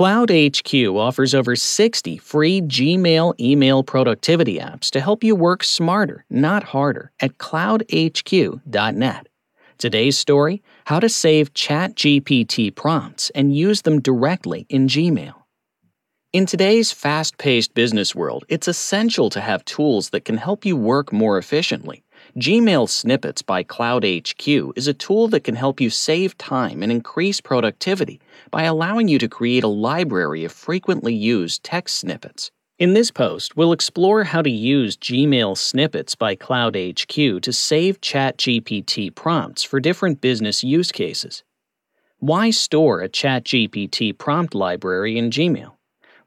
Cloud HQ offers over 60 free Gmail email productivity apps to help you work smarter, not harder, at cloudhq.net. Today's story How to save ChatGPT prompts and use them directly in Gmail. In today's fast paced business world, it's essential to have tools that can help you work more efficiently. Gmail Snippets by Cloud HQ is a tool that can help you save time and increase productivity by allowing you to create a library of frequently used text snippets. In this post, we'll explore how to use Gmail Snippets by Cloud HQ to save ChatGPT prompts for different business use cases. Why store a ChatGPT prompt library in Gmail?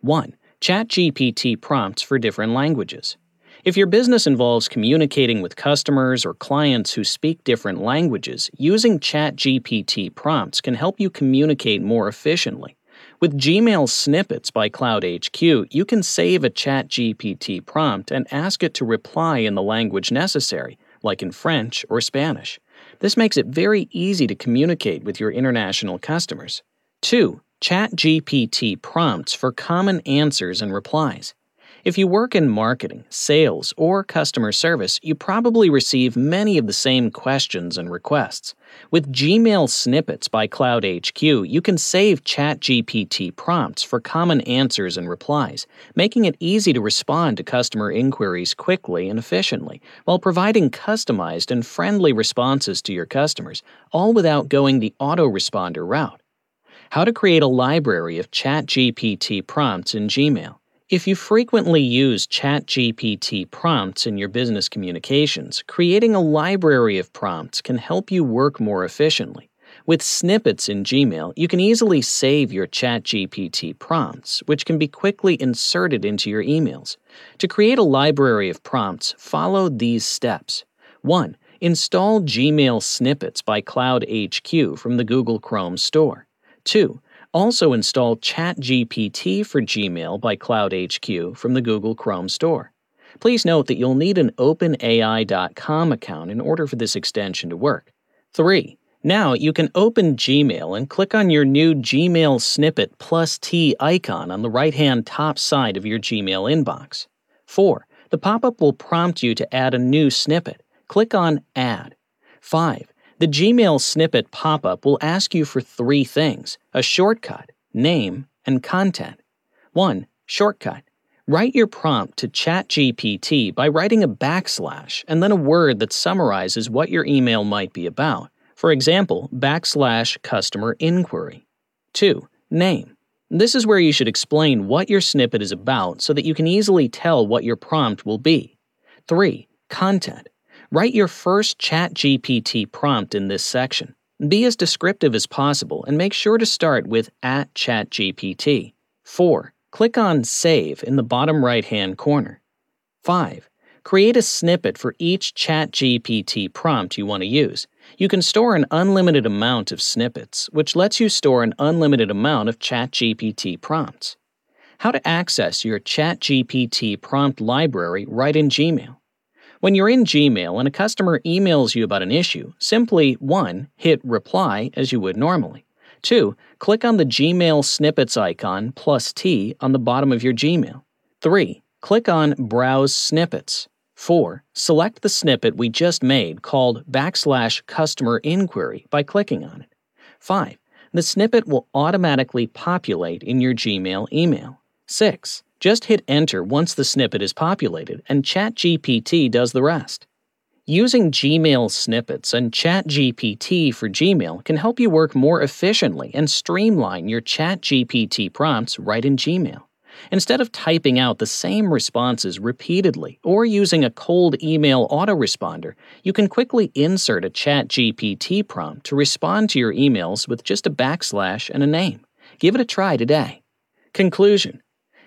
1. ChatGPT prompts for different languages. If your business involves communicating with customers or clients who speak different languages, using ChatGPT prompts can help you communicate more efficiently. With Gmail Snippets by Cloud HQ, you can save a ChatGPT prompt and ask it to reply in the language necessary, like in French or Spanish. This makes it very easy to communicate with your international customers. 2. ChatGPT prompts for common answers and replies. If you work in marketing, sales, or customer service, you probably receive many of the same questions and requests. With Gmail Snippets by Cloud HQ, you can save ChatGPT prompts for common answers and replies, making it easy to respond to customer inquiries quickly and efficiently, while providing customized and friendly responses to your customers, all without going the autoresponder route. How to create a library of ChatGPT prompts in Gmail. If you frequently use ChatGPT prompts in your business communications, creating a library of prompts can help you work more efficiently. With snippets in Gmail, you can easily save your ChatGPT prompts, which can be quickly inserted into your emails. To create a library of prompts, follow these steps. 1. Install Gmail Snippets by Cloud HQ from the Google Chrome Store. 2. Also install ChatGPT for Gmail by CloudHQ from the Google Chrome Store. Please note that you'll need an OpenAI.com account in order for this extension to work. 3. Now you can open Gmail and click on your new Gmail snippet plus T icon on the right hand top side of your Gmail inbox. 4. The pop up will prompt you to add a new snippet. Click on Add. 5. The Gmail snippet pop up will ask you for three things a shortcut, name, and content. 1. Shortcut. Write your prompt to ChatGPT by writing a backslash and then a word that summarizes what your email might be about. For example, backslash customer inquiry. 2. Name. This is where you should explain what your snippet is about so that you can easily tell what your prompt will be. 3. Content. Write your first ChatGPT prompt in this section. Be as descriptive as possible and make sure to start with at ChatGPT. 4. Click on Save in the bottom right hand corner. 5. Create a snippet for each ChatGPT prompt you want to use. You can store an unlimited amount of snippets, which lets you store an unlimited amount of ChatGPT prompts. How to access your ChatGPT prompt library right in Gmail. When you're in Gmail and a customer emails you about an issue, simply 1. Hit reply as you would normally. 2. Click on the Gmail snippets icon plus T on the bottom of your Gmail. 3. Click on Browse Snippets. 4. Select the snippet we just made called backslash customer inquiry by clicking on it. 5. The snippet will automatically populate in your Gmail email. 6. Just hit enter once the snippet is populated, and ChatGPT does the rest. Using Gmail snippets and ChatGPT for Gmail can help you work more efficiently and streamline your ChatGPT prompts right in Gmail. Instead of typing out the same responses repeatedly or using a cold email autoresponder, you can quickly insert a ChatGPT prompt to respond to your emails with just a backslash and a name. Give it a try today. Conclusion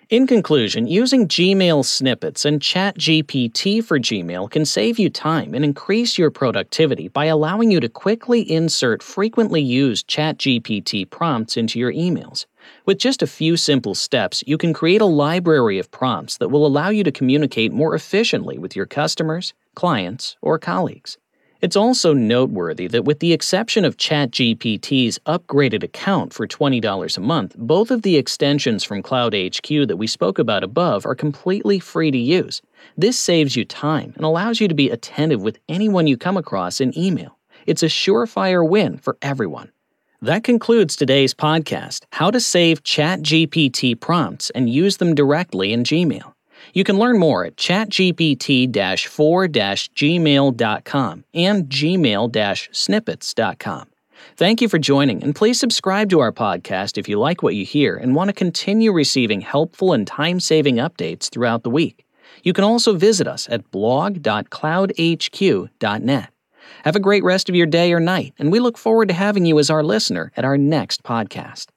in conclusion, using Gmail snippets and ChatGPT for Gmail can save you time and increase your productivity by allowing you to quickly insert frequently used ChatGPT prompts into your emails. With just a few simple steps, you can create a library of prompts that will allow you to communicate more efficiently with your customers, clients, or colleagues. It's also noteworthy that, with the exception of ChatGPT's upgraded account for $20 a month, both of the extensions from Cloud HQ that we spoke about above are completely free to use. This saves you time and allows you to be attentive with anyone you come across in email. It's a surefire win for everyone. That concludes today's podcast How to Save ChatGPT Prompts and Use Them Directly in Gmail. You can learn more at chatgpt 4 gmail.com and gmail snippets.com. Thank you for joining, and please subscribe to our podcast if you like what you hear and want to continue receiving helpful and time saving updates throughout the week. You can also visit us at blog.cloudhq.net. Have a great rest of your day or night, and we look forward to having you as our listener at our next podcast.